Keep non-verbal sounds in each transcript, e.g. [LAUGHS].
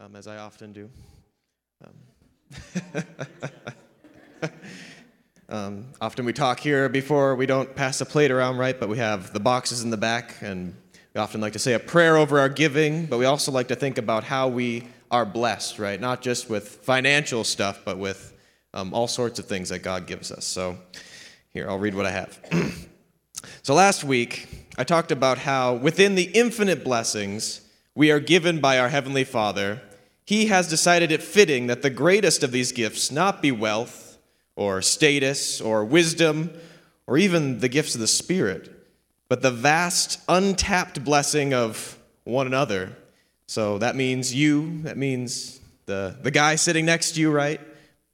um, as I often do. Um, [LAUGHS] um, often we talk here before we don't pass a plate around, right? But we have the boxes in the back, and we often like to say a prayer over our giving, but we also like to think about how we are blessed, right? Not just with financial stuff, but with um, all sorts of things that God gives us. So here, I'll read what I have. [CLEARS THROAT] so last week, I talked about how within the infinite blessings we are given by our Heavenly Father, He has decided it fitting that the greatest of these gifts not be wealth or status or wisdom or even the gifts of the Spirit, but the vast, untapped blessing of one another. So that means you, that means the, the guy sitting next to you, right?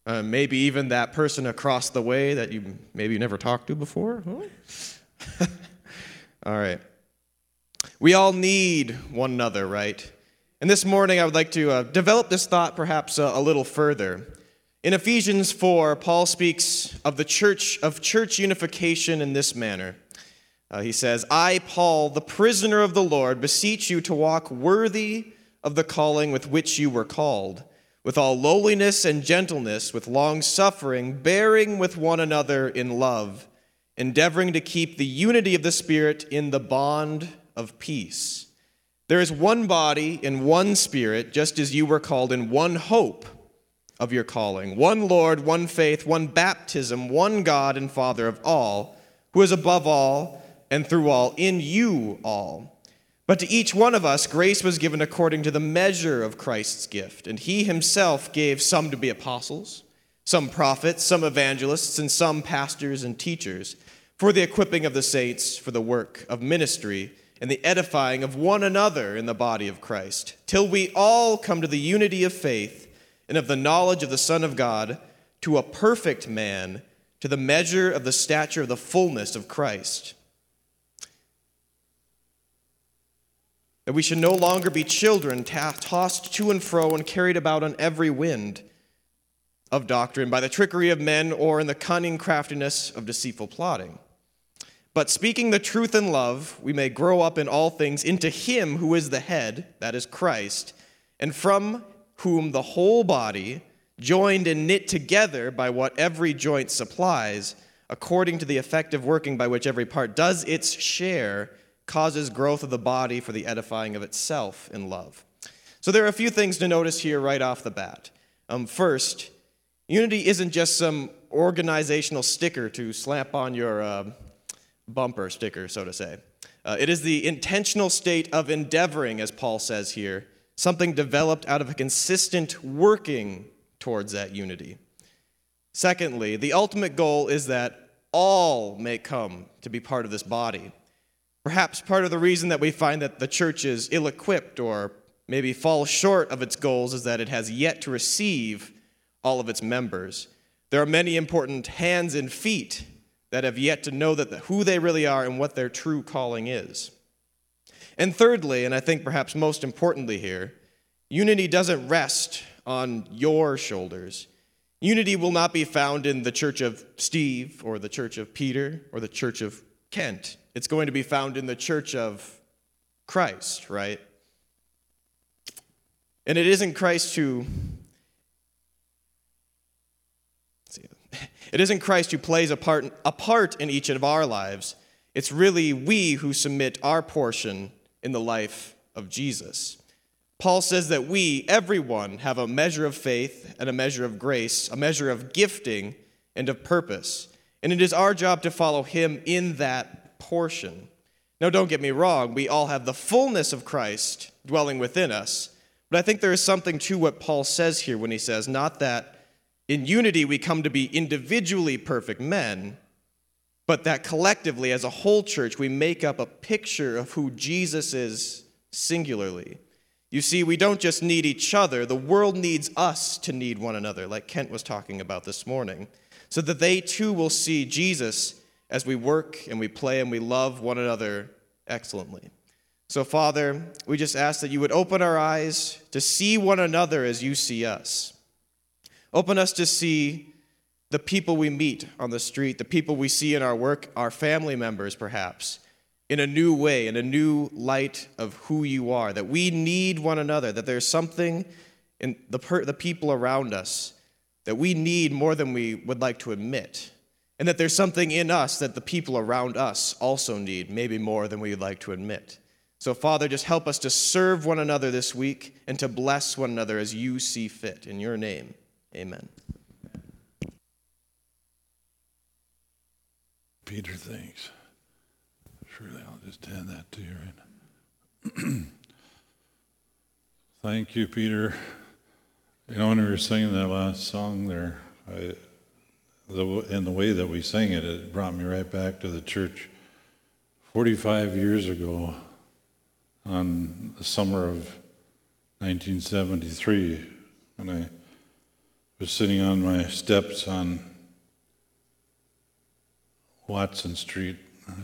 Uh, maybe even that person across the way that you maybe you never talked to before. [LAUGHS] All right. We all need one another, right? And this morning I would like to uh, develop this thought perhaps a, a little further. In Ephesians 4, Paul speaks of the church, of church unification in this manner. Uh, he says, I, Paul, the prisoner of the Lord, beseech you to walk worthy of the calling with which you were called with all lowliness and gentleness, with long suffering, bearing with one another in love, endeavoring to keep the unity of the Spirit in the bond of peace. There is one body and one Spirit, just as you were called in one hope of your calling one Lord, one faith, one baptism, one God and Father of all, who is above all and through all, in you all. But to each one of us, grace was given according to the measure of Christ's gift. And he himself gave some to be apostles, some prophets, some evangelists, and some pastors and teachers, for the equipping of the saints, for the work of ministry, and the edifying of one another in the body of Christ, till we all come to the unity of faith and of the knowledge of the Son of God, to a perfect man, to the measure of the stature of the fullness of Christ that we should no longer be children tossed to and fro and carried about on every wind of doctrine by the trickery of men or in the cunning craftiness of deceitful plotting. But speaking the truth in love, we may grow up in all things into Him who is the head, that is Christ, and from whom the whole body, joined and knit together by what every joint supplies, according to the effective working by which every part does its share, causes growth of the body for the edifying of itself in love. So there are a few things to notice here right off the bat. Um, first, unity isn't just some organizational sticker to slap on your uh, bumper sticker, so to say. Uh, it is the intentional state of endeavoring, as Paul says here, something developed out of a consistent working towards that unity. Secondly, the ultimate goal is that all may come to be part of this body. Perhaps part of the reason that we find that the church is ill equipped or maybe falls short of its goals is that it has yet to receive all of its members. There are many important hands and feet that have yet to know that the, who they really are and what their true calling is. And thirdly, and I think perhaps most importantly here, unity doesn't rest on your shoulders. Unity will not be found in the church of Steve or the church of Peter or the church of Kent. It's going to be found in the church of Christ, right? And it isn't Christ who it isn't Christ who plays a part, a part in each of our lives. It's really we who submit our portion in the life of Jesus. Paul says that we, everyone, have a measure of faith and a measure of grace, a measure of gifting and of purpose. And it is our job to follow him in that portion. Now, don't get me wrong, we all have the fullness of Christ dwelling within us. But I think there is something to what Paul says here when he says, not that in unity we come to be individually perfect men, but that collectively, as a whole church, we make up a picture of who Jesus is singularly. You see, we don't just need each other, the world needs us to need one another, like Kent was talking about this morning so that they too will see Jesus as we work and we play and we love one another excellently. So, Father, we just ask that you would open our eyes to see one another as you see us. Open us to see the people we meet on the street, the people we see in our work, our family members perhaps, in a new way, in a new light of who you are, that we need one another, that there's something in the, per, the people around us that we need more than we would like to admit. And that there's something in us that the people around us also need, maybe more than we'd like to admit. So, Father, just help us to serve one another this week and to bless one another as you see fit. In your name, amen. Peter thinks. Surely I'll just hand that to you [CLEARS THROAT] Thank you, Peter. You know, when we were singing that last song there, I, the, in the way that we sang it, it brought me right back to the church 45 years ago on the summer of 1973 when I was sitting on my steps on Watson Street.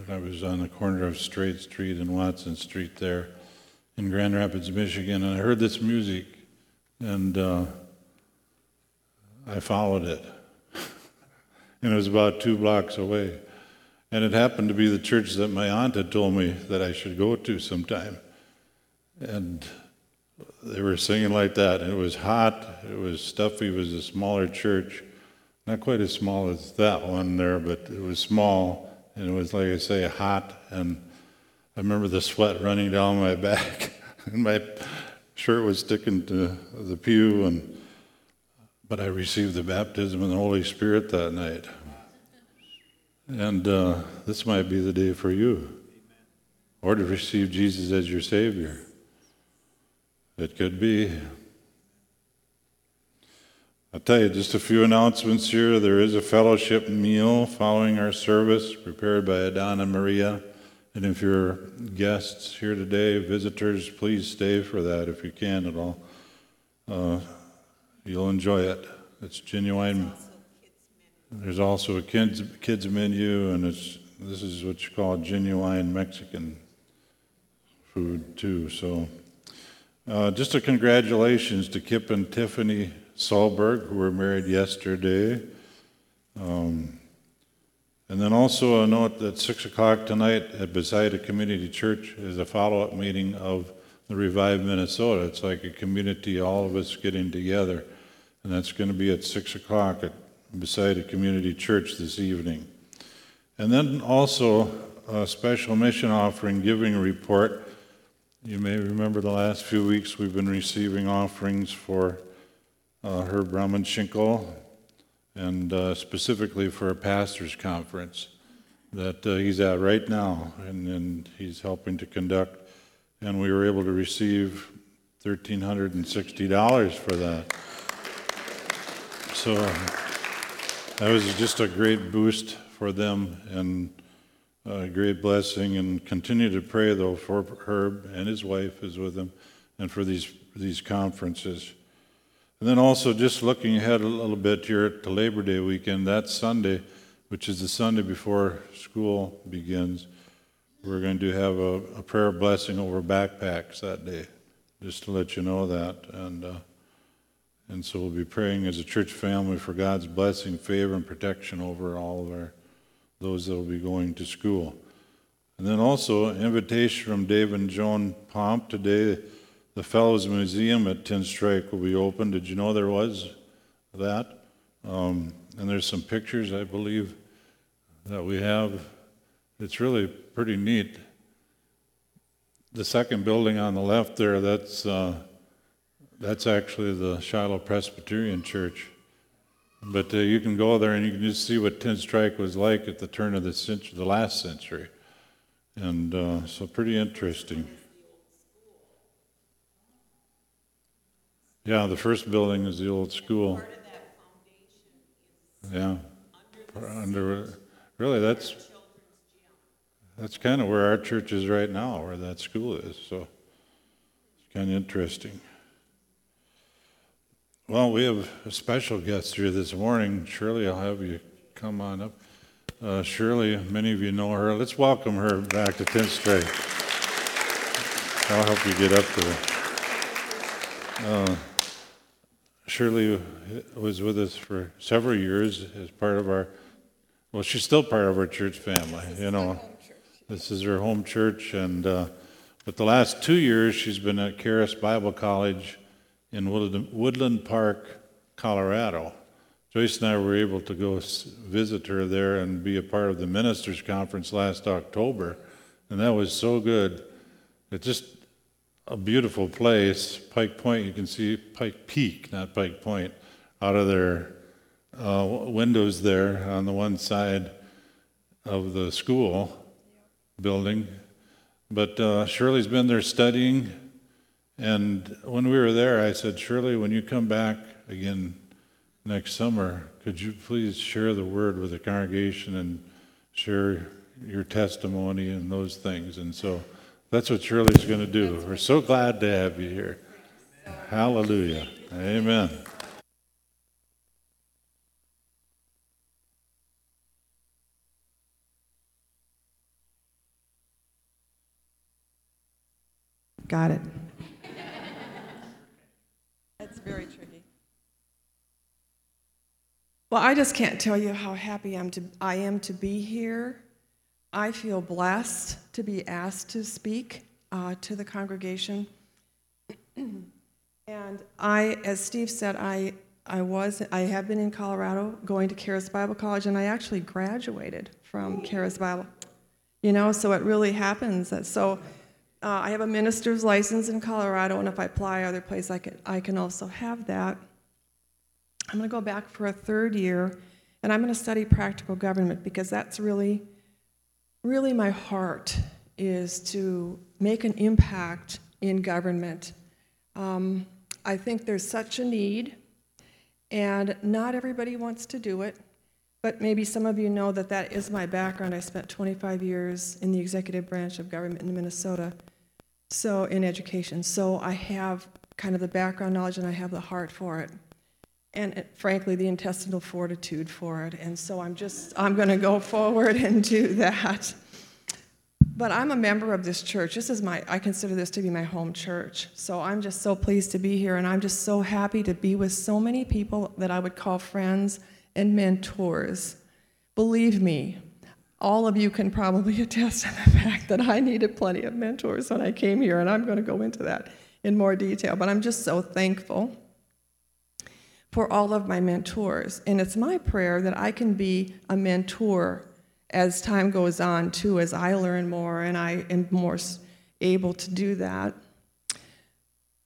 I was on the corner of Straight Street and Watson Street there in Grand Rapids, Michigan, and I heard this music and uh, I followed it. [LAUGHS] and it was about two blocks away. And it happened to be the church that my aunt had told me that I should go to sometime. And they were singing like that. And it was hot, it was stuffy, it was a smaller church. Not quite as small as that one there, but it was small. And it was, like I say, hot. And I remember the sweat running down my [LAUGHS] back. and my shirt was sticking to the pew. And, but I received the baptism of the Holy Spirit that night. And uh, this might be the day for you, or to receive Jesus as your Savior. It could be. I'll tell you just a few announcements here. There is a fellowship meal following our service prepared by Adana Maria. And if you're guests here today, visitors, please stay for that if you can at all. Uh, you'll enjoy it. It's genuine. There's also a kids kids menu, and it's this is what you call genuine Mexican food too. So, uh, just a congratulations to Kip and Tiffany Solberg, who were married yesterday. Um, and then also a note that 6 o'clock tonight at Bethsaida Community Church is a follow up meeting of the Revive Minnesota. It's like a community, all of us getting together. And that's going to be at 6 o'clock at Bethsaida Community Church this evening. And then also a special mission offering giving report. You may remember the last few weeks we've been receiving offerings for uh, Herb Ramanshinkel, and uh, specifically for a pastor's conference that uh, he's at right now, and, and he's helping to conduct. And we were able to receive $1,360 for that. So that was just a great boost for them and a great blessing. And continue to pray, though, for Herb and his wife is with him and for these, these conferences. And then also just looking ahead a little bit here to Labor Day weekend, that Sunday, which is the Sunday before school begins, we're going to have a, a prayer blessing over backpacks that day, just to let you know that. And, uh, and so we'll be praying as a church family for God's blessing, favor, and protection over all of our those that will be going to school. And then also invitation from Dave and Joan Pomp today the Fellows Museum at Tenstrike will be open. Did you know there was that? Um, and there's some pictures, I believe, that we have. It's really pretty neat. The second building on the left there, that's, uh, that's actually the Shiloh Presbyterian Church. But uh, you can go there and you can just see what Tenstrike was like at the turn of the century, the last century. And uh, so pretty interesting. Yeah, the first building is the old school. Yeah. Under, really, that's that's kind of where our church is right now, where that school is. So it's kind of interesting. Well, we have a special guest here this morning. Shirley, I'll have you come on up. Uh, Shirley, many of you know her. Let's welcome her back to 10th Street. I'll help you get up there. Uh, Shirley was with us for several years as part of our, well, she's still part of our church family, you know. This is her home church, and uh, but the last two years she's been at Charis Bible College in Woodland, Park, Colorado. Joyce and I were able to go visit her there and be a part of the ministers' conference last October, and that was so good. It's just a beautiful place. Pike Point, you can see Pike Peak, not Pike Point, out of their uh, windows there on the one side of the school building. But uh, Shirley's been there studying, and when we were there, I said, Shirley, when you come back again next summer, could you please share the word with the congregation and share your testimony and those things? And so that's what Shirley's going to do. We're so glad to have you here. Hallelujah. Amen. Got it. That's very tricky. Well, I just can't tell you how happy I'm to, I am to be here. I feel blessed to be asked to speak uh, to the congregation. [CLEARS THROAT] and I, as Steve said, I, I was, I have been in Colorado going to Charis Bible College, and I actually graduated from Charis Bible. You know, so it really happens. So uh, I have a minister's license in Colorado, and if I apply other place, I can, I can also have that. I'm going to go back for a third year, and I'm going to study practical government because that's really, really my heart is to make an impact in government. Um, I think there's such a need, and not everybody wants to do it. But maybe some of you know that that is my background. I spent 25 years in the executive branch of government in Minnesota so in education. So I have kind of the background knowledge and I have the heart for it. And frankly, the intestinal fortitude for it. And so I'm just, I'm going to go forward and do that. But I'm a member of this church. This is my, I consider this to be my home church. So I'm just so pleased to be here. And I'm just so happy to be with so many people that I would call friends and mentors. Believe me, all of you can probably [LAUGHS] attest to the fact that I needed plenty of mentors when I came here, and I'm going to go into that in more detail. But I'm just so thankful for all of my mentors. And it's my prayer that I can be a mentor as time goes on, too, as I learn more and I am more able to do that.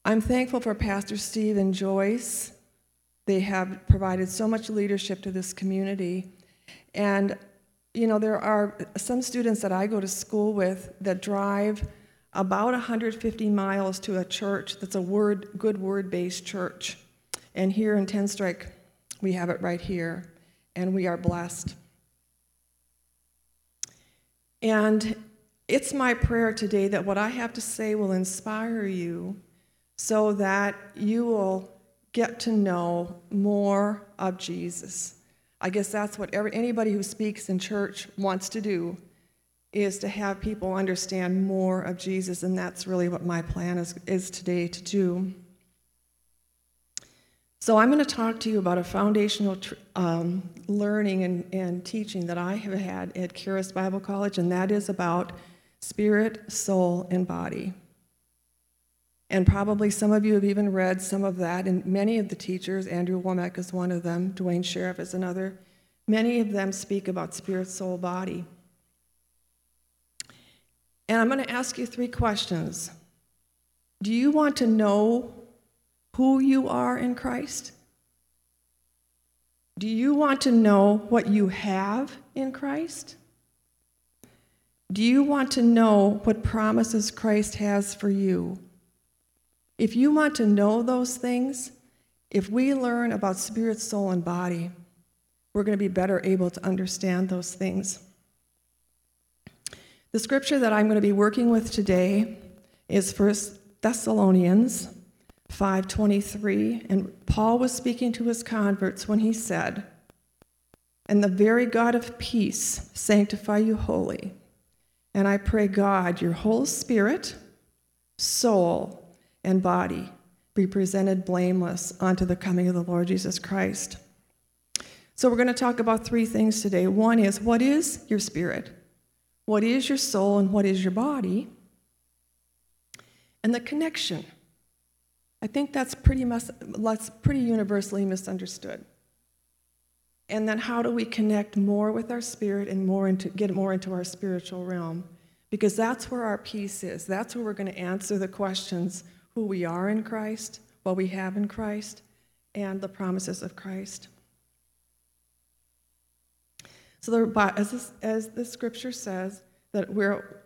I'm thankful for Pastor Steve and Joyce. They have provided so much leadership to this community. And you know, there are some students that I go to school with that drive about 150 miles to a church that's a word, good word based church. And here in Tenstrike, we have it right here, and we are blessed. And it's my prayer today that what I have to say will inspire you so that you will get to know more of Jesus. I guess that's what every, anybody who speaks in church wants to do is to have people understand more of Jesus, and that's really what my plan is, is today to do. So, I'm going to talk to you about a foundational tr- um, learning and, and teaching that I have had at Charis Bible College, and that is about spirit, soul, and body. And probably some of you have even read some of that, and many of the teachers, Andrew Wommack is one of them, Duane Sheriff is another, many of them speak about spirit, soul, body. And I'm going to ask you three questions. Do you want to know who you are in Christ? Do you want to know what you have in Christ? Do you want to know what promises Christ has for you? If you want to know those things, if we learn about spirit, soul, and body, we're going to be better able to understand those things. The scripture that I'm going to be working with today is 1 Thessalonians 5:23 and Paul was speaking to his converts when he said, "And the very God of peace sanctify you wholly. And I pray God your whole spirit, soul, and body be presented blameless unto the coming of the Lord Jesus Christ. So, we're going to talk about three things today. One is what is your spirit? What is your soul? And what is your body? And the connection I think that's pretty, mus- that's pretty universally misunderstood. And then how do we connect more with our spirit and more into, get more into our spiritual realm? Because that's where our peace is. That's where we're going to answer the questions who we are in Christ, what we have in Christ, and the promises of Christ. So, the, as, this, as the scripture says, that we're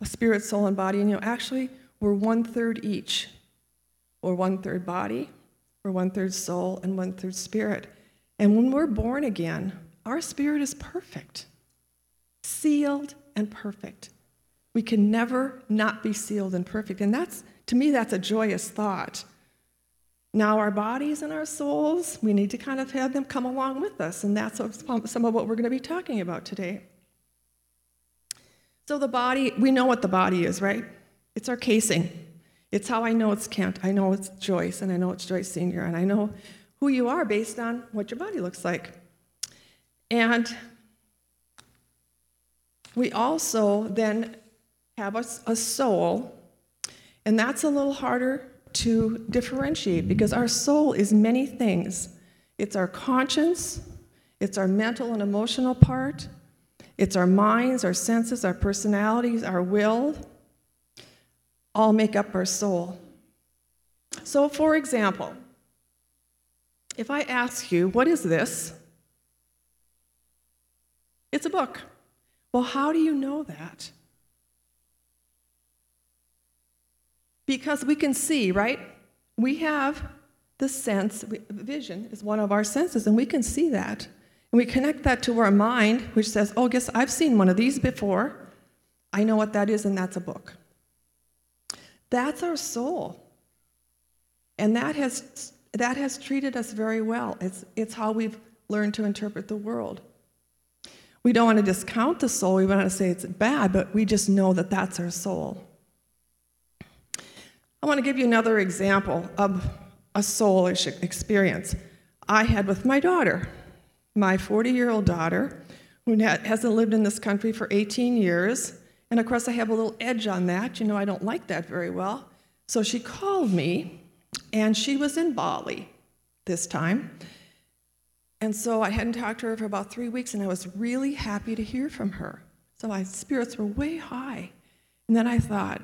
a spirit, soul, and body, and you know, actually, we're one third each. We're one third body, we're one third soul, and one third spirit. And when we're born again, our spirit is perfect, sealed and perfect. We can never not be sealed and perfect. And that's, to me, that's a joyous thought. Now, our bodies and our souls, we need to kind of have them come along with us. And that's some of what we're going to be talking about today. So, the body, we know what the body is, right? It's our casing. It's how I know it's Kent. I know it's Joyce, and I know it's Joyce Sr., and I know who you are based on what your body looks like. And we also then have a, a soul, and that's a little harder to differentiate because our soul is many things. It's our conscience, it's our mental and emotional part, it's our minds, our senses, our personalities, our will, all make up our soul. So, for example, if I ask you, what is this? It's a book. Well, how do you know that? Because we can see, right? We have the sense, vision is one of our senses, and we can see that. And we connect that to our mind, which says, oh, guess I've seen one of these before. I know what that is, and that's a book. That's our soul. And that has that has treated us very well. It's, it's how we've learned to interpret the world. We don't want to discount the soul, we want to say it's bad, but we just know that that's our soul. I want to give you another example of a soulish experience I had with my daughter, my 40 year old daughter, who hasn't lived in this country for 18 years. And of course, I have a little edge on that. You know, I don't like that very well. So she called me and she was in Bali this time. And so I hadn't talked to her for about three weeks, and I was really happy to hear from her. So my spirits were way high. And then I thought,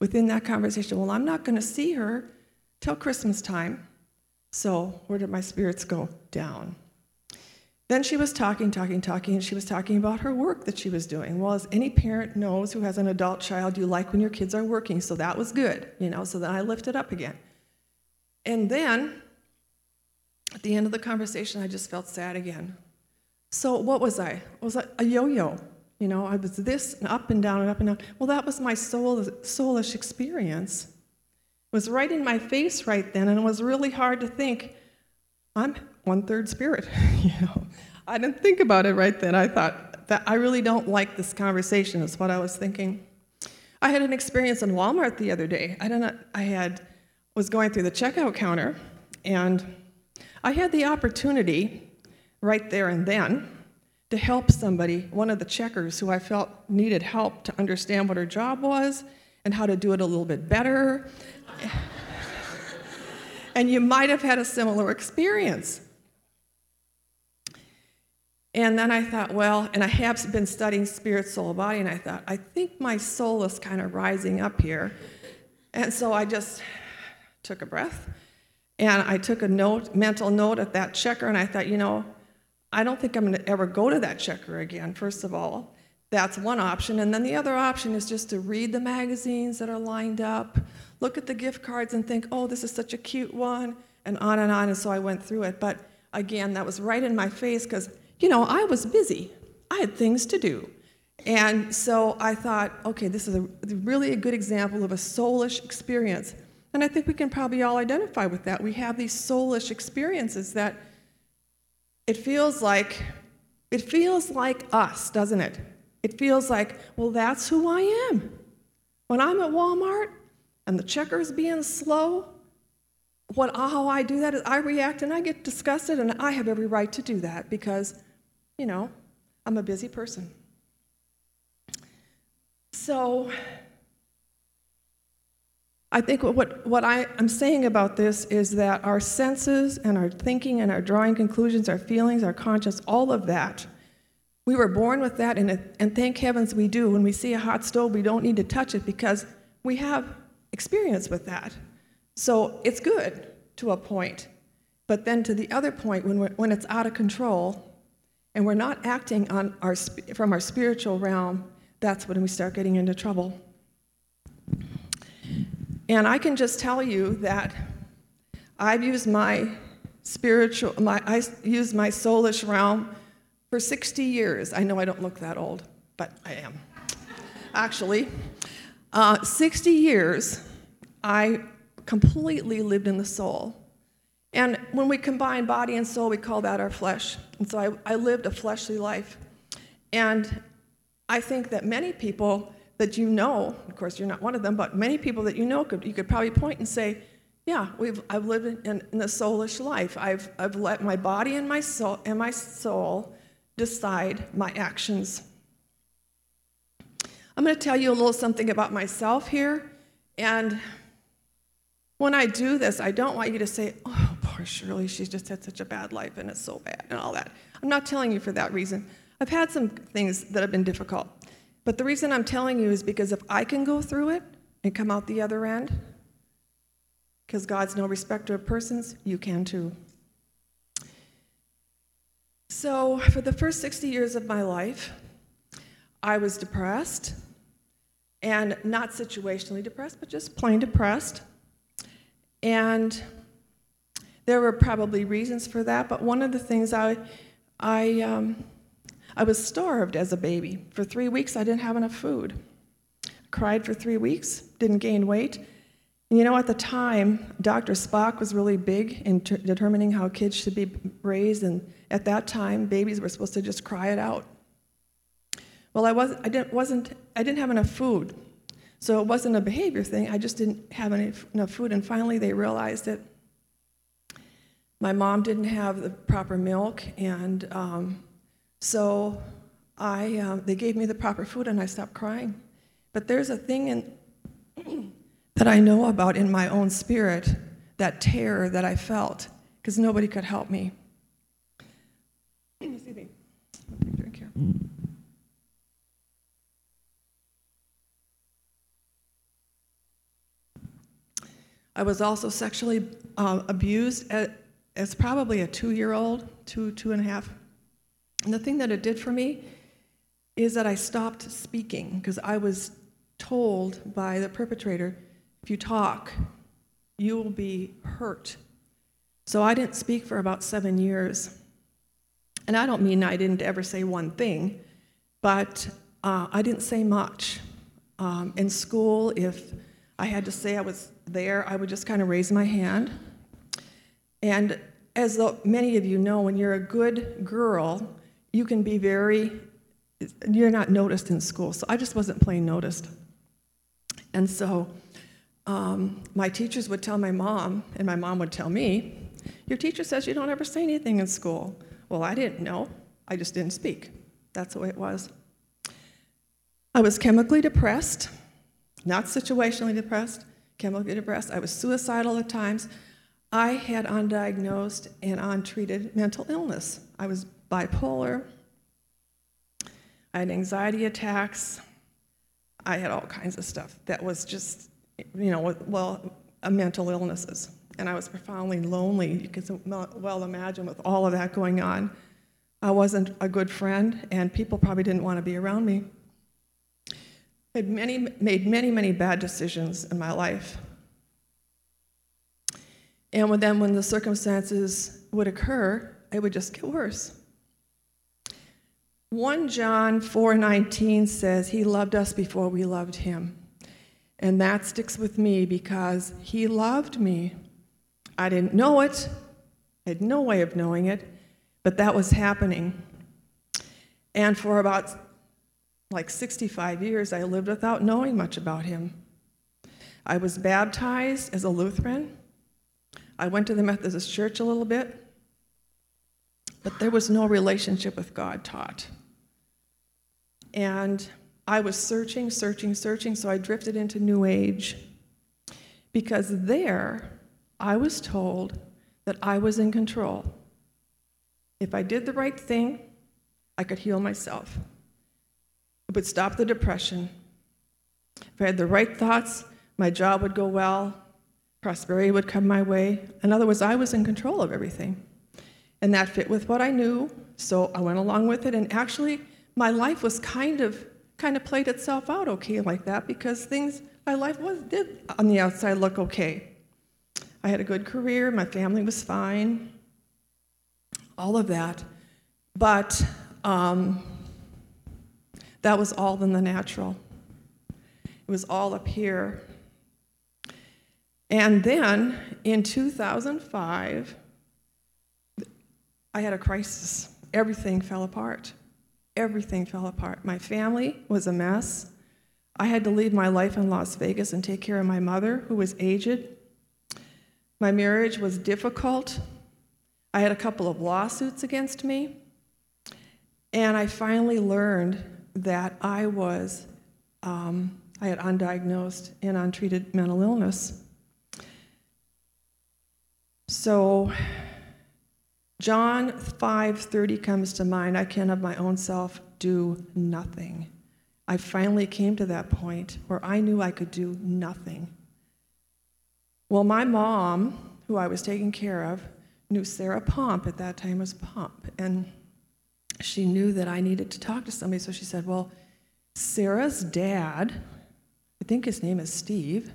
within that conversation, well, I'm not going to see her till Christmas time. So where did my spirits go? Down. Then she was talking, talking, talking, and she was talking about her work that she was doing. Well, as any parent knows who has an adult child, you like when your kids are working, so that was good, you know. So then I lifted up again. And then at the end of the conversation, I just felt sad again. So what was I? Was I a yo-yo? You know, I was this and up and down and up and down. Well, that was my soul, soulish experience. It was right in my face right then, and it was really hard to think, I'm one third spirit. [LAUGHS] you know, I didn't think about it right then. I thought that I really don't like this conversation. Is what I was thinking. I had an experience in Walmart the other day. I don't know. I had was going through the checkout counter, and I had the opportunity right there and then to help somebody, one of the checkers who I felt needed help to understand what her job was and how to do it a little bit better. And you might have had a similar experience. And then I thought, well, and I have been studying spirit, soul, body, and I thought, I think my soul is kind of rising up here. And so I just took a breath, and I took a note, mental note at that checker, and I thought, you know, I don't think I'm going to ever go to that checker again, first of all. That's one option. And then the other option is just to read the magazines that are lined up, look at the gift cards and think, oh, this is such a cute one, and on and on. And so I went through it. But again, that was right in my face because, you know, I was busy. I had things to do. And so I thought, okay, this is a, really a good example of a soulish experience. And I think we can probably all identify with that. We have these soulish experiences that it feels like it feels like us, doesn't it? It feels like, well, that's who I am. When I'm at Walmart and the checker's being slow, what how I do that is I react and I get disgusted, and I have every right to do that because, you know, I'm a busy person. So I think what, what, I, I'm saying about this is that our senses and our thinking and our drawing conclusions, our feelings, our conscience, all of that, we were born with that, and, and thank heavens we do. When we see a hot stove, we don't need to touch it because we have experience with that. So it's good to a point. But then to the other point, when, when it's out of control and we're not acting on our, from our spiritual realm, that's when we start getting into trouble. And I can just tell you that I've used my spiritual, my, I use my soulish realm for 60 years. I know I don't look that old, but I am. Actually, uh, 60 years, I completely lived in the soul. And when we combine body and soul, we call that our flesh. And so I, I lived a fleshly life. And I think that many people that you know, of course, you're not one of them, but many people that you know, could, you could probably point and say, yeah, we've, I've lived in, in a soulish life. I've, I've let my body and my soul, and my soul decide my actions. I'm going to tell you a little something about myself here. And when I do this, I don't want you to say, oh, poor Shirley, she's just had such a bad life and it's so bad and all that. I'm not telling you for that reason. I've had some things that have been difficult. But the reason I'm telling you is because if I can go through it and come out the other end, because God's no respecter of persons, you can too. So, for the first 60 years of my life, I was depressed, and not situationally depressed, but just plain depressed. And there were probably reasons for that, but one of the things I, I, um, I was starved as a baby. For three weeks, I didn't have enough food. Cried for three weeks, didn't gain weight. And you know, at the time, Dr. Spock was really big in ter- determining how kids should be raised, and at that time, babies were supposed to just cry it out. Well, I, was, I, didn't, wasn't, I didn't have enough food. So it wasn't a behavior thing, I just didn't have enough food. And finally, they realized that my mom didn't have the proper milk, and um, so I, uh, they gave me the proper food, and I stopped crying. But there's a thing in, [CLEARS THROAT] that I know about in my own spirit, that terror that I felt, because nobody could help me. [CLEARS THROAT] Excuse me. Drink here. I was also sexually uh, abused at, as probably a two year old, two, two and a half. And the thing that it did for me is that I stopped speaking because I was told by the perpetrator if you talk, you will be hurt. So I didn't speak for about seven years. And I don't mean I didn't ever say one thing, but uh, I didn't say much. Um, in school, if I had to say I was there, I would just kind of raise my hand. And as many of you know, when you're a good girl, you can be very, you're not noticed in school. So I just wasn't plain noticed. And so um, my teachers would tell my mom, and my mom would tell me, Your teacher says you don't ever say anything in school. Well, I didn't know. I just didn't speak. That's the way it was. I was chemically depressed, not situationally depressed, chemically depressed. I was suicidal at times. I had undiagnosed and untreated mental illness. I was bipolar. I had anxiety attacks. I had all kinds of stuff that was just, you know, well, mental illnesses. And I was profoundly lonely. You can well imagine with all of that going on. I wasn't a good friend, and people probably didn't want to be around me. I had many, made many, many bad decisions in my life. And then when the circumstances would occur, it would just get worse. 1 John 4:19 says he loved us before we loved him. And that sticks with me because he loved me. I didn't know it. I had no way of knowing it, but that was happening. And for about like 65 years I lived without knowing much about him. I was baptized as a Lutheran. I went to the Methodist church a little bit, but there was no relationship with God taught. And I was searching, searching, searching, so I drifted into New Age because there I was told that I was in control. If I did the right thing, I could heal myself. Would stop the depression. If I had the right thoughts, my job would go well, prosperity would come my way. In other words, I was in control of everything. And that fit with what I knew, so I went along with it. And actually, my life was kind of kind of played itself out okay like that because things my life was did on the outside look okay. I had a good career, my family was fine, all of that. But um, that was all in the natural. It was all up here. And then in 2005, I had a crisis. Everything fell apart. Everything fell apart. My family was a mess. I had to leave my life in Las Vegas and take care of my mother, who was aged. My marriage was difficult. I had a couple of lawsuits against me. And I finally learned that I was, um, I had undiagnosed and untreated mental illness. So John 5:30 comes to mind. I can of my own self do nothing. I finally came to that point where I knew I could do nothing. Well, my mom, who I was taking care of, knew Sarah Pomp at that time was Pomp, and she knew that I needed to talk to somebody. So she said, "Well, Sarah's dad, I think his name is Steve.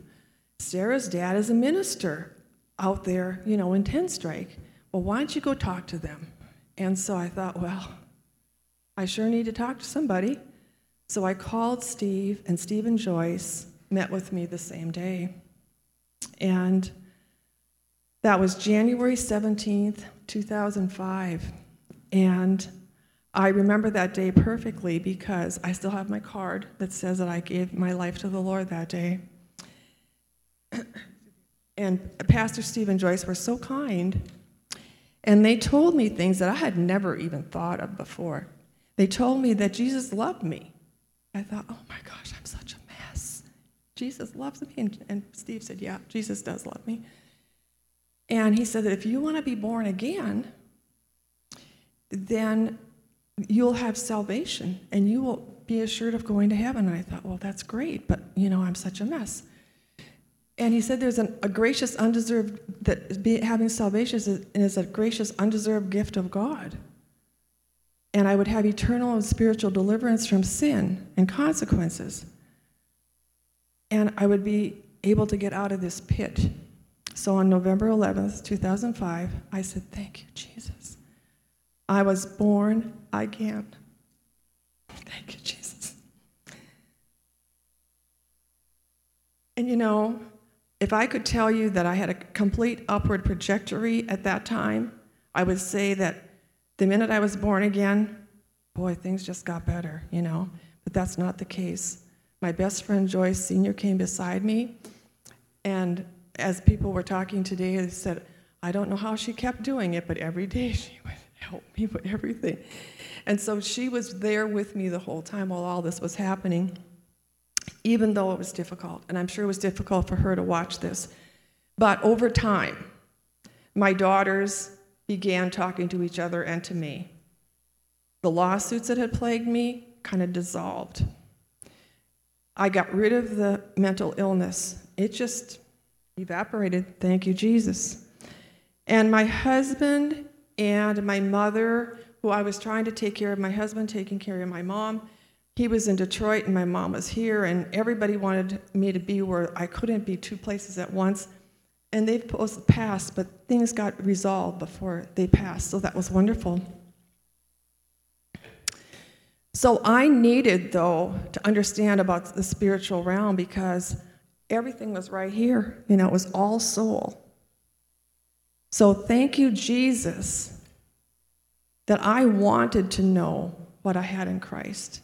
Sarah's dad is a minister out there, you know, in Tenstrike." Well, why don't you go talk to them? And so I thought, well, I sure need to talk to somebody. So I called Steve, and Steve and Joyce met with me the same day. And that was January 17th, 2005. And I remember that day perfectly because I still have my card that says that I gave my life to the Lord that day. [CLEARS THROAT] and Pastor Steve and Joyce were so kind and they told me things that I had never even thought of before. They told me that Jesus loved me. I thought, oh my gosh, I'm such a mess. Jesus loves me. And, and Steve said, yeah, Jesus does love me. And he said that if you want to be born again, then you'll have salvation and you will be assured of going to heaven. And I thought, well, that's great, but you know, I'm such a mess. And he said there's an, a gracious, undeserved, that be, having salvation is a, is a gracious, undeserved gift of God. And I would have eternal and spiritual deliverance from sin and consequences. And I would be able to get out of this pit. So on November 11th, 2005, I said, Thank you, Jesus. I was born again. Thank you, Jesus. And you know, if I could tell you that I had a complete upward trajectory at that time, I would say that the minute I was born again, boy, things just got better, you know? But that's not the case. My best friend Joyce Sr. came beside me, and as people were talking today, they said, I don't know how she kept doing it, but every day [LAUGHS] she would help me with everything. And so she was there with me the whole time while all this was happening even though it was difficult. And I'm sure it was difficult for her to watch this. But over time, my daughters began talking to each other and to me. The lawsuits that had plagued me kind of dissolved. I got rid of the mental illness. It just evaporated. Thank you, Jesus. And my husband and my mother, who I was trying to take care of, my husband taking care of my mom, he was in Detroit and my mom was here, and everybody wanted me to be where I couldn't be two places at once. And they've passed, but things got resolved before they passed, so that was wonderful. So I needed, though, to understand about the spiritual realm because everything was right here. You know, it was all soul. So thank you, Jesus, that I wanted to know what I had in Christ.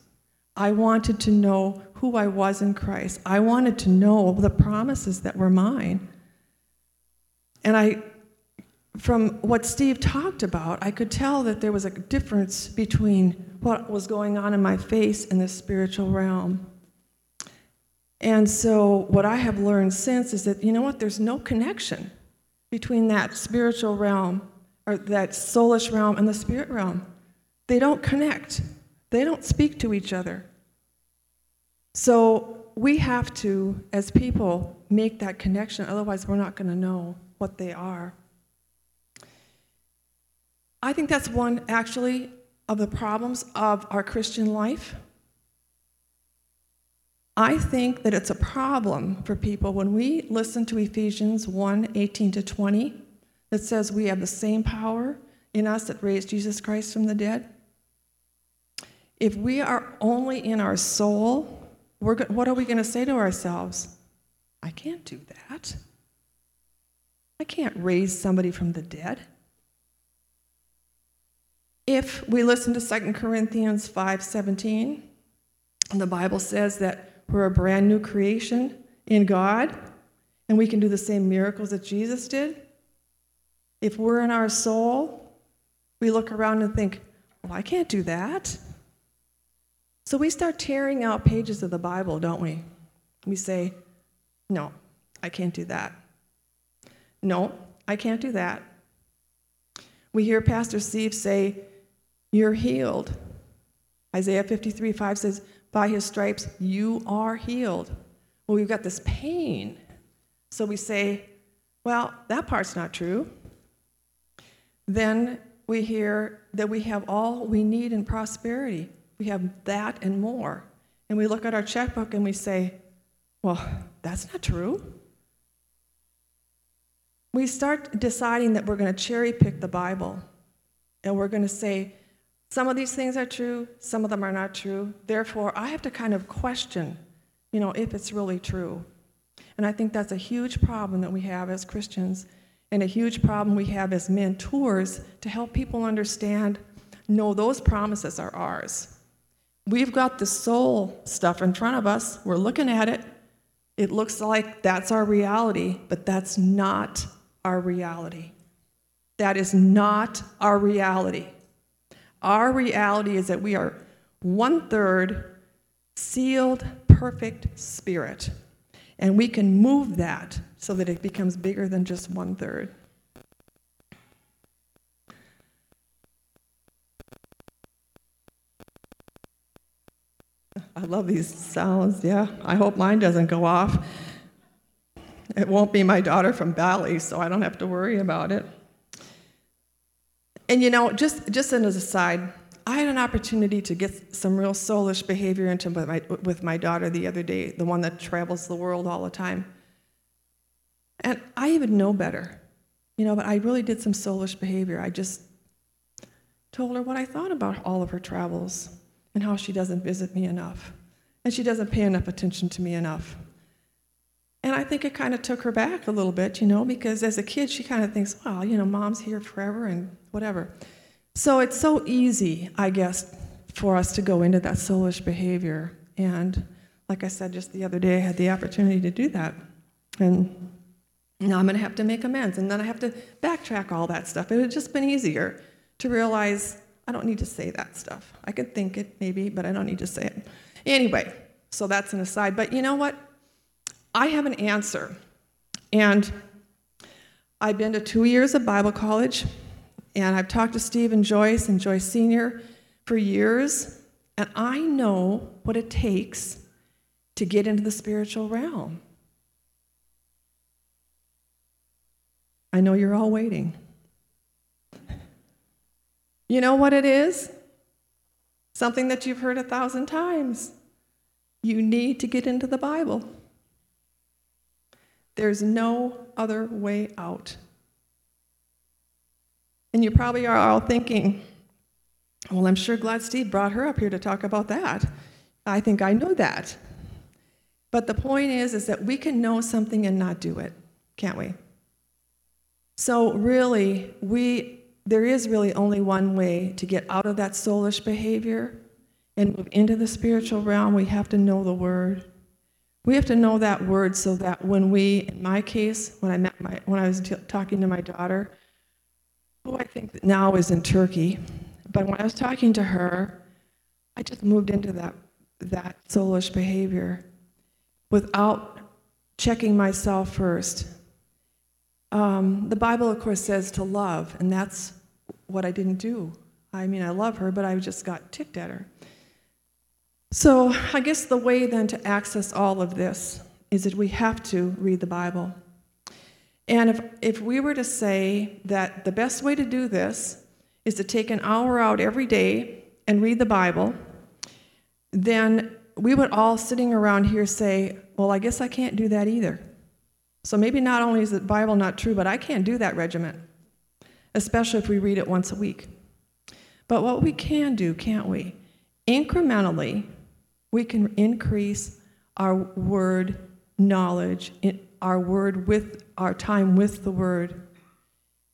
I wanted to know who I was in Christ. I wanted to know the promises that were mine. And I, from what Steve talked about, I could tell that there was a difference between what was going on in my face and the spiritual realm. And so, what I have learned since is that, you know what, there's no connection between that spiritual realm or that soulish realm and the spirit realm. They don't connect, they don't speak to each other. So, we have to, as people, make that connection, otherwise, we're not going to know what they are. I think that's one, actually, of the problems of our Christian life. I think that it's a problem for people when we listen to Ephesians 1 18 to 20 that says we have the same power in us that raised Jesus Christ from the dead. If we are only in our soul, we're, what are we going to say to ourselves? I can't do that. I can't raise somebody from the dead. If we listen to 2 Corinthians 5:17, the Bible says that we're a brand new creation in God and we can do the same miracles that Jesus did. If we're in our soul, we look around and think, "Well, I can't do that." So we start tearing out pages of the Bible, don't we? We say, "No, I can't do that." No, I can't do that. We hear Pastor Steve say, You're healed. Isaiah 53 5 says, By his stripes you are healed. Well, we've got this pain. So we say, Well, that part's not true. Then we hear that we have all we need in prosperity. We have that and more. And we look at our checkbook and we say, Well, that's not true we start deciding that we're going to cherry pick the Bible and we're going to say, some of these things are true, some of them are not true. Therefore, I have to kind of question, you know, if it's really true. And I think that's a huge problem that we have as Christians and a huge problem we have as mentors to help people understand no, those promises are ours. We've got the soul stuff in front of us, we're looking at it. It looks like that's our reality, but that's not our reality. That is not our reality. Our reality is that we are one third sealed, perfect spirit. And we can move that so that it becomes bigger than just one third. I love these sounds, yeah. I hope mine doesn't go off. It won't be my daughter from Bali, so I don't have to worry about it. And you know, just, just as an aside, I had an opportunity to get some real soulish behavior into my, with my daughter the other day, the one that travels the world all the time. And I even know better, you know, but I really did some soulish behavior. I just told her what I thought about all of her travels and how she doesn't visit me enough and she doesn't pay enough attention to me enough. And I think it kind of took her back a little bit, you know, because as a kid, she kind of thinks, well, you know, mom's here forever and whatever. So it's so easy, I guess, for us to go into that soulish behavior. And like I said just the other day, I had the opportunity to do that. And now I'm going to have to make amends. And then I have to backtrack all that stuff. It would just been easier to realize I don't need to say that stuff. I could think it maybe, but I don't need to say it. Anyway, so that's an aside. But you know what? I have an answer. And I've been to two years of Bible college, and I've talked to Steve and Joyce and Joyce Sr. for years, and I know what it takes to get into the spiritual realm. I know you're all waiting. You know what it is? Something that you've heard a thousand times. You need to get into the Bible. There's no other way out. And you probably are all thinking, well, I'm sure glad Steve brought her up here to talk about that. I think I know that. But the point is, is that we can know something and not do it, can't we? So really, we there is really only one way to get out of that soulish behavior and move into the spiritual realm. We have to know the word. We have to know that word so that when we, in my case, when I met my, when I was t- talking to my daughter, who I think now is in Turkey, but when I was talking to her, I just moved into that that soulish behavior. without checking myself first. Um, the Bible, of course, says to love, and that's what I didn't do. I mean, I love her, but I just got ticked at her. So I guess the way then to access all of this is that we have to read the Bible. And if, if we were to say that the best way to do this is to take an hour out every day and read the Bible, then we would all sitting around here say, Well, I guess I can't do that either. So maybe not only is the Bible not true, but I can't do that regiment, especially if we read it once a week. But what we can do, can't we? Incrementally, we can increase our word knowledge, our word with our time with the word,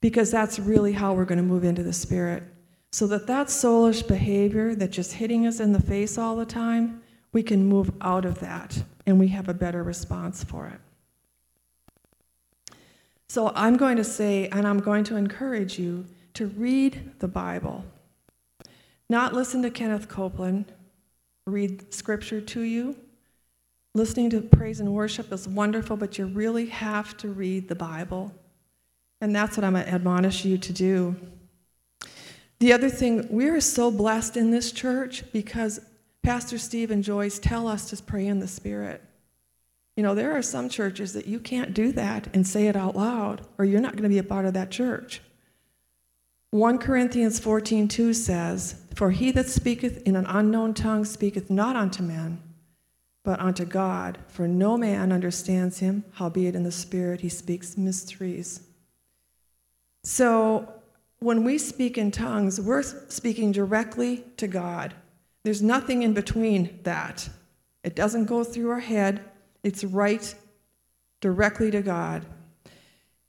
because that's really how we're going to move into the spirit. So that that soulish behavior that's just hitting us in the face all the time, we can move out of that and we have a better response for it. So I'm going to say, and I'm going to encourage you to read the Bible. Not listen to Kenneth Copeland read scripture to you. Listening to praise and worship is wonderful, but you really have to read the Bible. And that's what I'm going to admonish you to do. The other thing, we are so blessed in this church because Pastor Steve and Joyce tell us to pray in the Spirit. You know, there are some churches that you can't do that and say it out loud, or you're not going to be a part of that church. 1 Corinthians 14:2 says, For he that speaketh in an unknown tongue speaketh not unto men, but unto God, for no man understands him, howbeit in the Spirit he speaks mysteries. So when we speak in tongues, we're speaking directly to God. There's nothing in between that. It doesn't go through our head, it's right directly to God.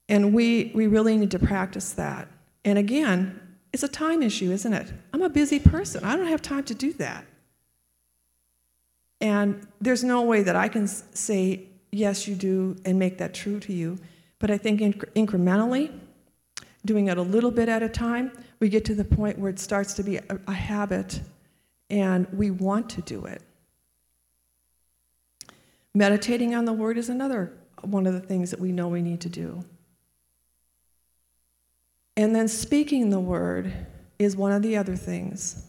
And we, we really need to practice that. And again, it's a time issue, isn't it? I'm a busy person. I don't have time to do that. And there's no way that I can say, yes, you do, and make that true to you. But I think inc- incrementally, doing it a little bit at a time, we get to the point where it starts to be a, a habit and we want to do it. Meditating on the word is another uh, one of the things that we know we need to do. And then speaking the word is one of the other things.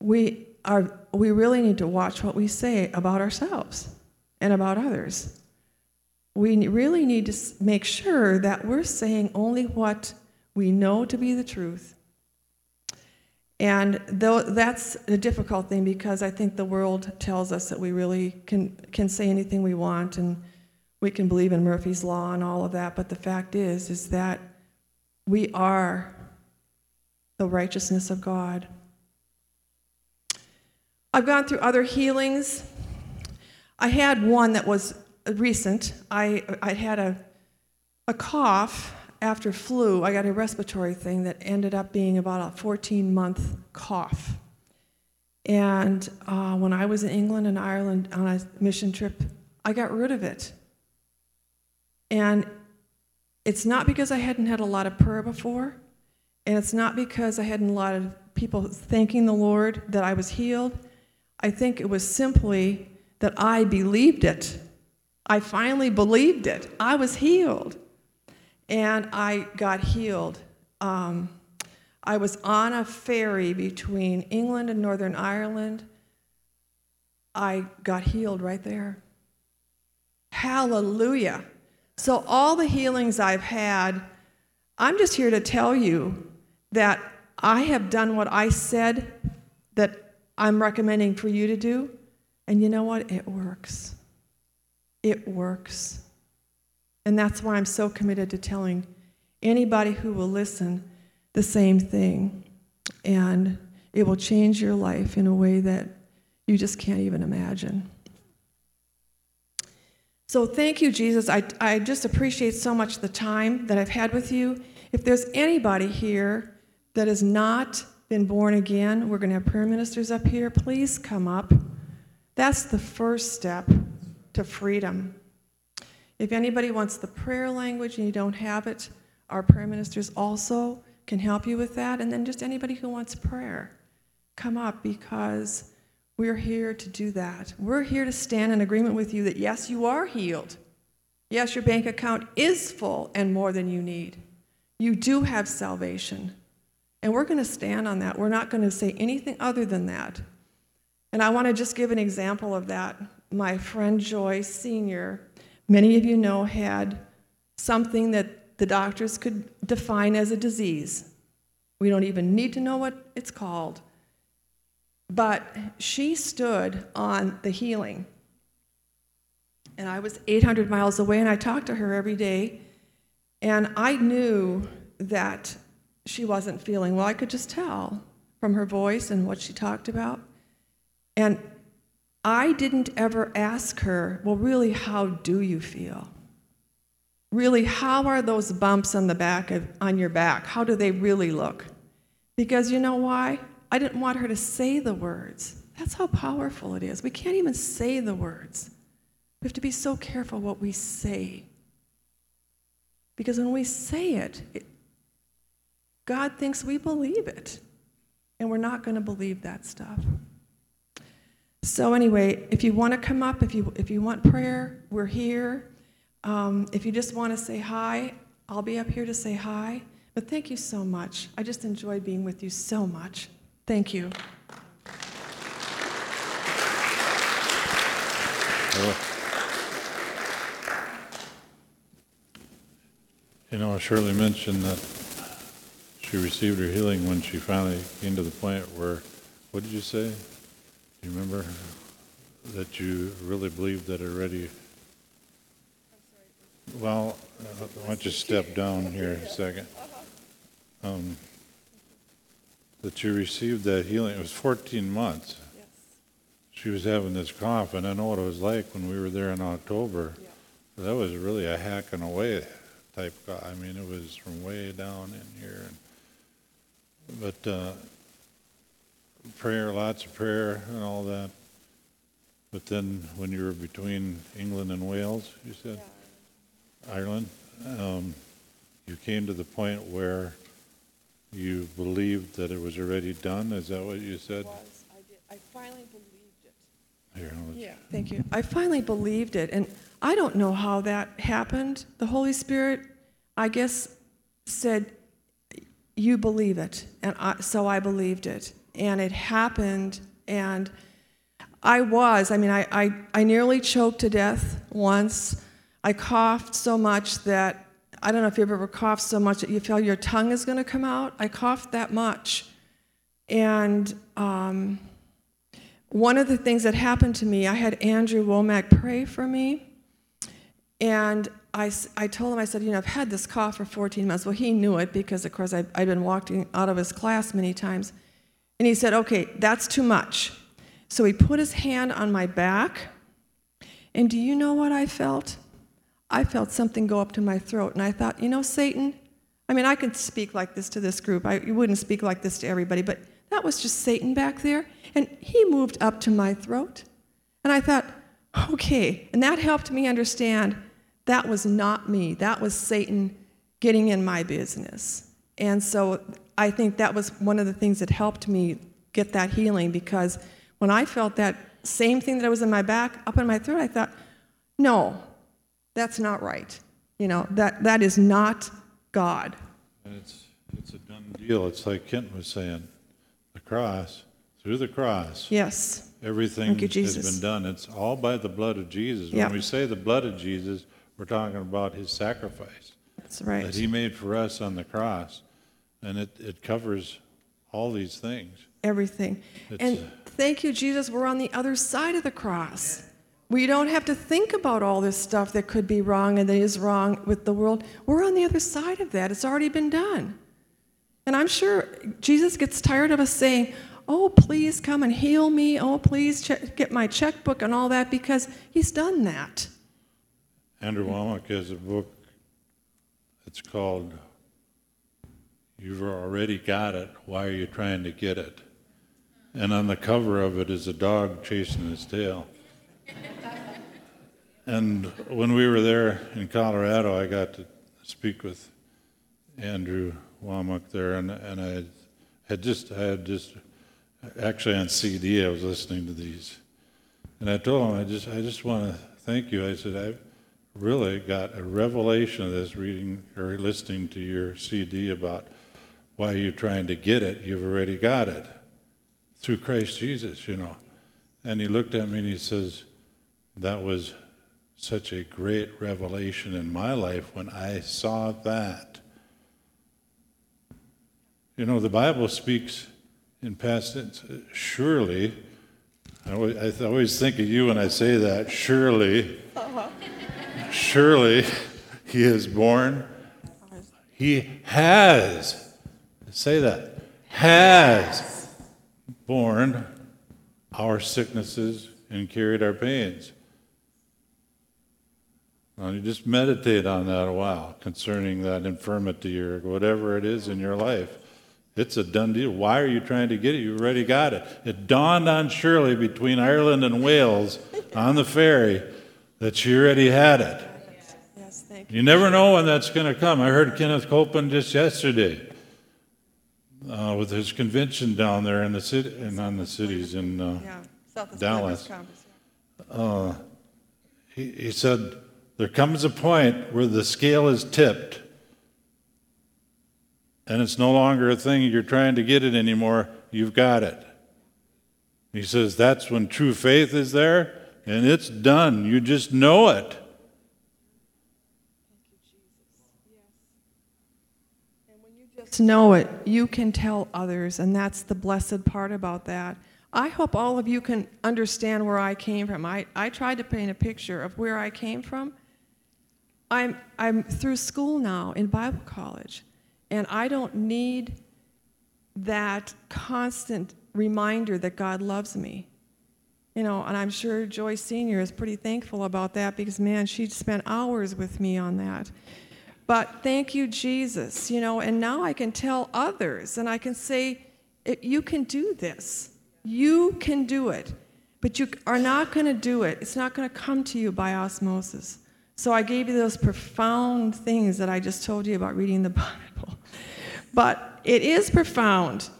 We, are, we really need to watch what we say about ourselves and about others. We really need to make sure that we're saying only what we know to be the truth. And though that's a difficult thing because I think the world tells us that we really can, can say anything we want and we can believe in Murphy's Law and all of that, but the fact is, is that we are the righteousness of God. I've gone through other healings. I had one that was recent. I, I had a, a cough after flu. I got a respiratory thing that ended up being about a 14 month cough. And uh, when I was in England and Ireland on a mission trip, I got rid of it. And it's not because I hadn't had a lot of prayer before, and it's not because I hadn't a lot of people thanking the Lord that I was healed. I think it was simply that I believed it. I finally believed it. I was healed. And I got healed. Um, I was on a ferry between England and Northern Ireland. I got healed right there. Hallelujah. So, all the healings I've had, I'm just here to tell you that I have done what I said that I'm recommending for you to do. And you know what? It works. It works. And that's why I'm so committed to telling anybody who will listen the same thing. And it will change your life in a way that you just can't even imagine. So thank you, Jesus. I, I just appreciate so much the time that I've had with you. If there's anybody here that has not been born again, we're going to have prayer ministers up here. Please come up. That's the first step to freedom. If anybody wants the prayer language and you don't have it, our prayer ministers also can help you with that. And then just anybody who wants prayer, come up because We're here to do that. We're here to stand in agreement with you that yes, you are healed. Yes, your bank account is full and more than you need. You do have salvation. And we're going to stand on that. We're not going to say anything other than that. And I want to just give an example of that. My friend Joy Sr., many of you know, had something that the doctors could define as a disease. We don't even need to know what it's called. But she stood on the healing. And I was 800 miles away, and I talked to her every day. And I knew that she wasn't feeling well. I could just tell from her voice and what she talked about. And I didn't ever ask her, well, really, how do you feel? Really, how are those bumps on the back of, on your back? How do they really look? Because you know why? I didn't want her to say the words. That's how powerful it is. We can't even say the words. We have to be so careful what we say. Because when we say it, it God thinks we believe it. And we're not going to believe that stuff. So, anyway, if you want to come up, if you, if you want prayer, we're here. Um, if you just want to say hi, I'll be up here to say hi. But thank you so much. I just enjoyed being with you so much. Thank you. You know, Shirley mentioned that she received her healing when she finally came to the point where, what did you say? Do you remember that you really believed that already? Well, why don't you step down here a second? Um, that you received that healing. It was 14 months. Yes. She was having this cough, and I know what it was like when we were there in October. Yeah. That was really a hacking away type cough. I mean, it was from way down in here. And, but uh, prayer, lots of prayer and all that. But then when you were between England and Wales, you said? Ireland, um, you came to the point where you believed that it was already done? Is that what you said? was. I did. I finally believed it. Here, let's- Yeah, thank you. I finally believed it, and I don't know how that happened. The Holy Spirit, I guess, said, "You believe it," and I, so I believed it, and it happened. And I was. I mean, I, I, I nearly choked to death once. I coughed so much that I don't know if you've ever coughed so much that you feel your tongue is going to come out. I coughed that much, and. Um, one of the things that happened to me, I had Andrew Wommack pray for me. And I, I told him, I said, you know, I've had this cough for 14 months. Well, he knew it because, of course, I, I'd been walking out of his class many times. And he said, okay, that's too much. So he put his hand on my back. And do you know what I felt? I felt something go up to my throat. And I thought, you know, Satan, I mean, I could speak like this to this group. I wouldn't speak like this to everybody, but that was just Satan back there. And he moved up to my throat. And I thought, okay. And that helped me understand that was not me. That was Satan getting in my business. And so I think that was one of the things that helped me get that healing because when I felt that same thing that was in my back up in my throat, I thought, no, that's not right. You know, that, that is not God. And it's, it's a done deal. It's like Kent was saying, the cross, through the cross, Yes. everything you, has been done. It's all by the blood of Jesus. Yeah. When we say the blood of Jesus, we're talking about his sacrifice That's right. that he made for us on the cross. And it, it covers all these things. everything. It's- And thank you, Jesus, we're on the other side of the cross. We don't have to think about all this stuff that could be wrong and that is wrong with the world. We're on the other side of that. It's already been done. And I'm sure Jesus gets tired of us saying, Oh, please come and heal me. Oh, please get my checkbook and all that because he's done that. Andrew Wommack has a book. It's called You've Already Got It. Why Are You Trying to Get It? And on the cover of it is a dog chasing his tail. And when we were there in Colorado, I got to speak with Andrew Wommack there, and, and I had just I had just actually on CD. I was listening to these, and I told him, I just, I just want to thank you. I said, I've really got a revelation of this reading or listening to your CD about why you're trying to get it. You've already got it through Christ Jesus, you know. And he looked at me and he says, That was such a great revelation in my life when I saw that. You know, the Bible speaks in past tense, surely. I always, I always think of you when I say that, surely. Uh-huh. Surely he is born. He has, say that, has borne our sicknesses and carried our pains. Now, you just meditate on that a while concerning that infirmity or whatever it is in your life. It's a done deal. Why are you trying to get it? You already got it. It dawned on Shirley between Ireland and Wales on the ferry that she already had it. Yes, thank you. You never know when that's going to come. I heard Kenneth Copeland just yesterday uh, with his convention down there in the city and on the cities in uh, Yeah, South Dallas. Yeah. he, he said, There comes a point where the scale is tipped, and it's no longer a thing you're trying to get it anymore. You've got it. He says, That's when true faith is there, and it's done. You just know it. Just know it. You can tell others, and that's the blessed part about that. I hope all of you can understand where I came from. I, I tried to paint a picture of where I came from. I'm, I'm through school now in Bible college, and I don't need that constant reminder that God loves me. You know, and I'm sure Joyce Sr. is pretty thankful about that because, man, she spent hours with me on that. But thank you, Jesus, you know, and now I can tell others and I can say, you can do this. You can do it. But you are not going to do it. It's not going to come to you by osmosis. So I gave you those profound things that I just told you about reading the [LAUGHS] Bible. But it is profound.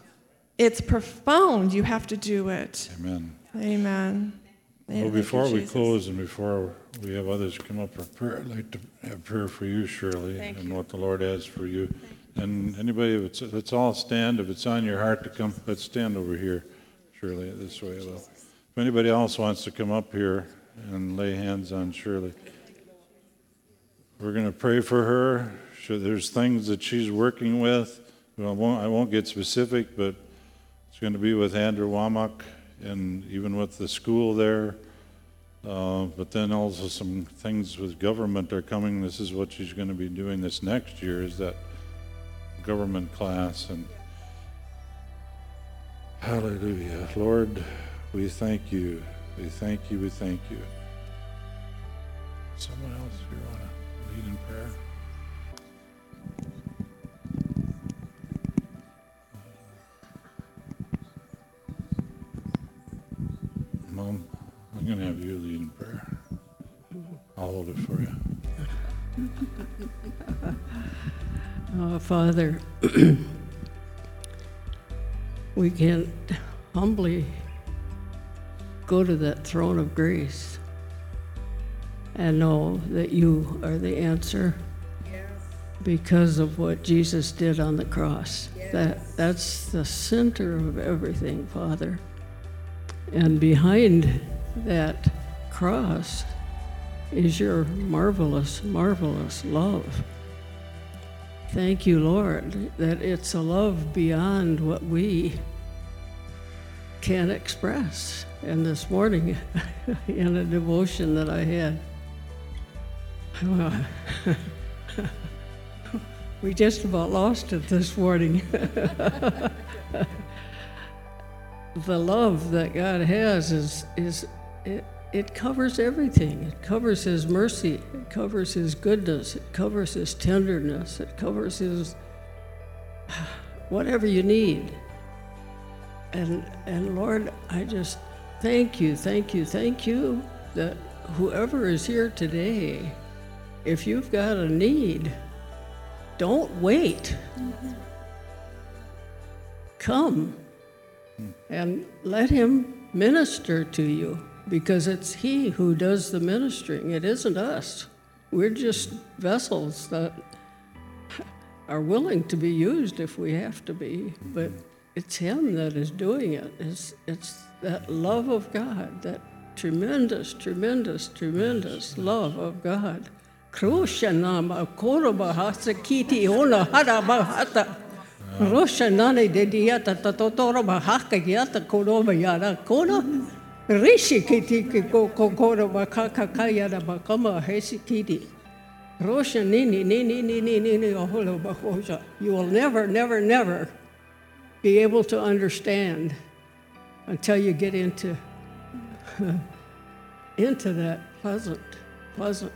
It's profound. You have to do it. Amen. Amen. Well, Thank before we Jesus. close and before we have others come up for prayer, I'd like to have prayer for you, Shirley, Thank and you. what the Lord has for you. And anybody, if it's, let's all stand. If it's on your heart to come, let's stand over here, Shirley, this way. If anybody else wants to come up here and lay hands on Shirley, we're going to pray for her. There's things that she's working with. I won't, I won't get specific, but it's going to be with Andrew Wommack and even with the school there. Uh, but then also some things with government are coming. This is what she's going to be doing this next year is that government class and hallelujah. Lord, we thank you. We thank you. We thank you. Someone else want to lead in prayer? Mom, I'm going to have you lead in prayer. I'll hold it for you. [LAUGHS] Oh, Father, [CLEARS THROAT] we can't humbly go to that throne of grace and know that you are the answer because of what Jesus did on the cross. That, that's the center of everything, Father. And behind that cross is your marvelous, marvelous love. Thank you, Lord, that it's a love beyond what we can express. And this morning, [LAUGHS] in a devotion that I had, [LAUGHS] we just about lost it this morning. [LAUGHS] the love that God has is is it, it covers everything. It covers His mercy. It covers His goodness. It covers His tenderness. It covers His [SIGHS] whatever you need. And and Lord, I just thank you, thank you, thank you that whoever is here today, if you've got a need, don't wait. Come. and let Him minister to you because it's He who does the ministering. It isn't us. We're just vessels that are willing to be used if we have to be, but it's Him that is doing it. It's, it's that love of God, that tremendous, tremendous, tremendous love of God. Krushanama korobahasa kiti ona harabahata. Roshanane de diata tatotora bahaka yata koroba yara kona. Rishi kiti ko kokoro bakaka kayara bakama hesi kiti. Rosha nini nini nini nini oholo bakosha. You will never, never, never be able to understand until you get into [LAUGHS] into that pleasant, pleasant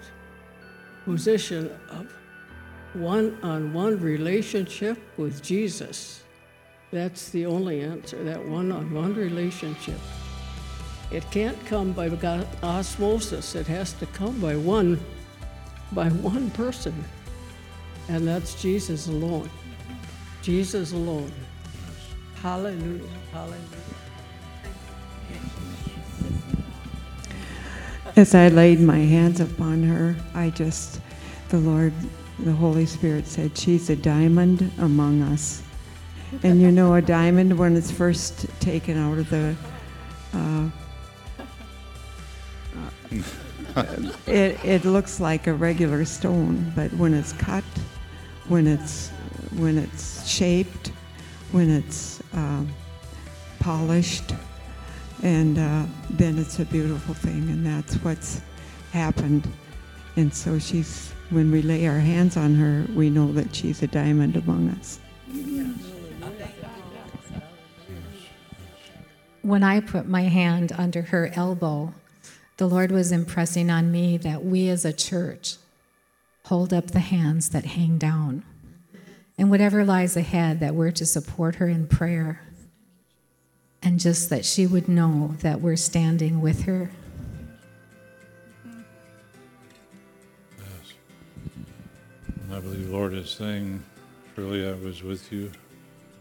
position of one-on-one relationship with Jesus. That's the only answer, that one-on-one relationship. It can't come by osmosis. It has to come by one, by one person, and that's Jesus alone. Jesus alone. Hallelujah. Hallelujah. As I laid my hands upon her, I just, the Lord, the Holy Spirit said, She's a diamond among us. And you know, a diamond, when it's first taken out of the, uh, it, it looks like a regular stone, but when it's cut, when it's, when it's shaped, when it's uh, polished, and uh, then it's a beautiful thing, and that's what's happened. And so she's, when we lay our hands on her, we know that she's a diamond among us. when I put my hand under her elbow, the Lord was impressing on me that we as a church hold up the hands that hang down. And whatever lies ahead, that we're to support her in prayer. And just that she would know that we're standing with her. And I believe the Lord is saying, Surely I was with you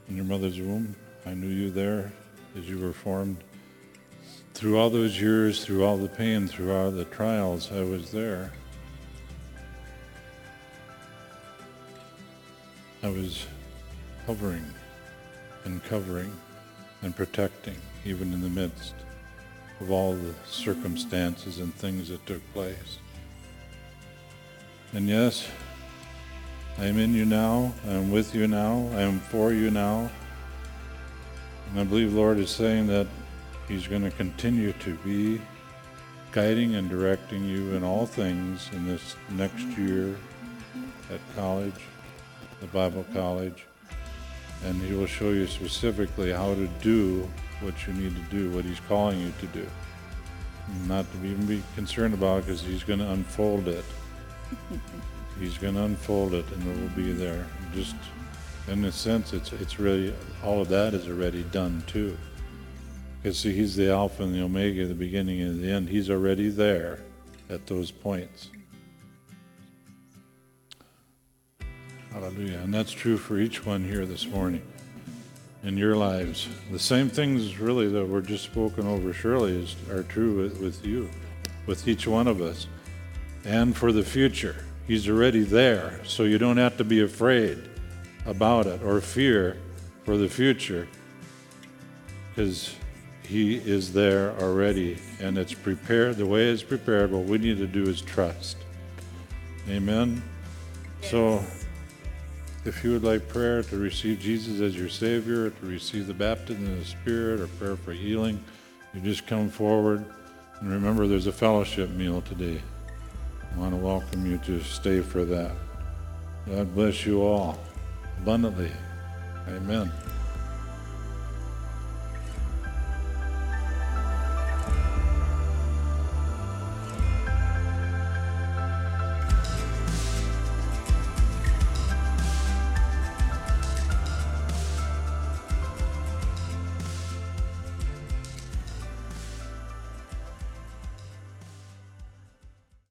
in your mother's womb. I knew you there as you were formed. Through all those years, through all the pain, through all the trials, I was there. I was hovering and covering and protecting, even in the midst of all the circumstances and things that took place. And yes, I am in you now. I am with you now. I am for you now. And I believe Lord is saying that He's going to continue to be guiding and directing you in all things in this next year at college, the Bible college. And He will show you specifically how to do what you need to do, what He's calling you to do. Not to even be concerned about because He's going to unfold it. [LAUGHS] He's going to unfold it and it will be there. Just in a sense, it's, it's really, all of that is already done too. Because see, He's the Alpha and the Omega, the beginning and the end. He's already there at those points. Hallelujah. And that's true for each one here this morning in your lives. The same things really that were just spoken over Shirley is, are true with, with you, with each one of us, and for the future. He's already there, so you don't have to be afraid about it or fear for the future because He is there already and it's prepared. The way it's prepared, what we need to do is trust. Amen. So, if you would like prayer to receive Jesus as your Savior, to receive the baptism of the Spirit, or prayer for healing, you just come forward. And remember, there's a fellowship meal today. I want to welcome you to stay for that. God bless you all abundantly. Amen.